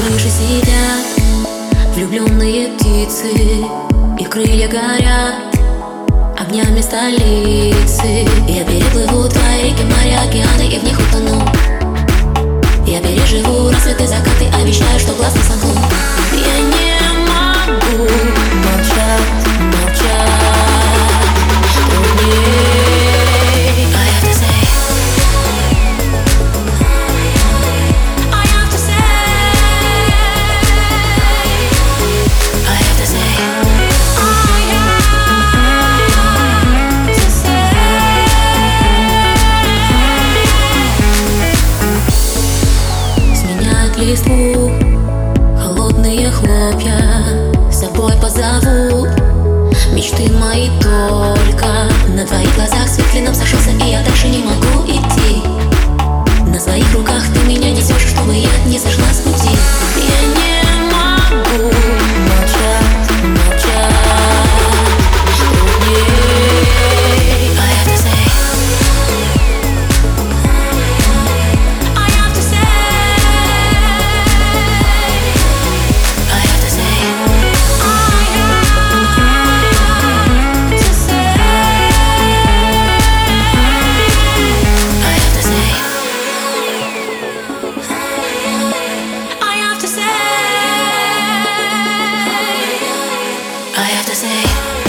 крыше сидят влюбленные птицы И крылья горят огнями столицы Обожгли слух Холодные хлопья С собой позовут Мечты мои только На твоих глазах светлином сошелся и я night.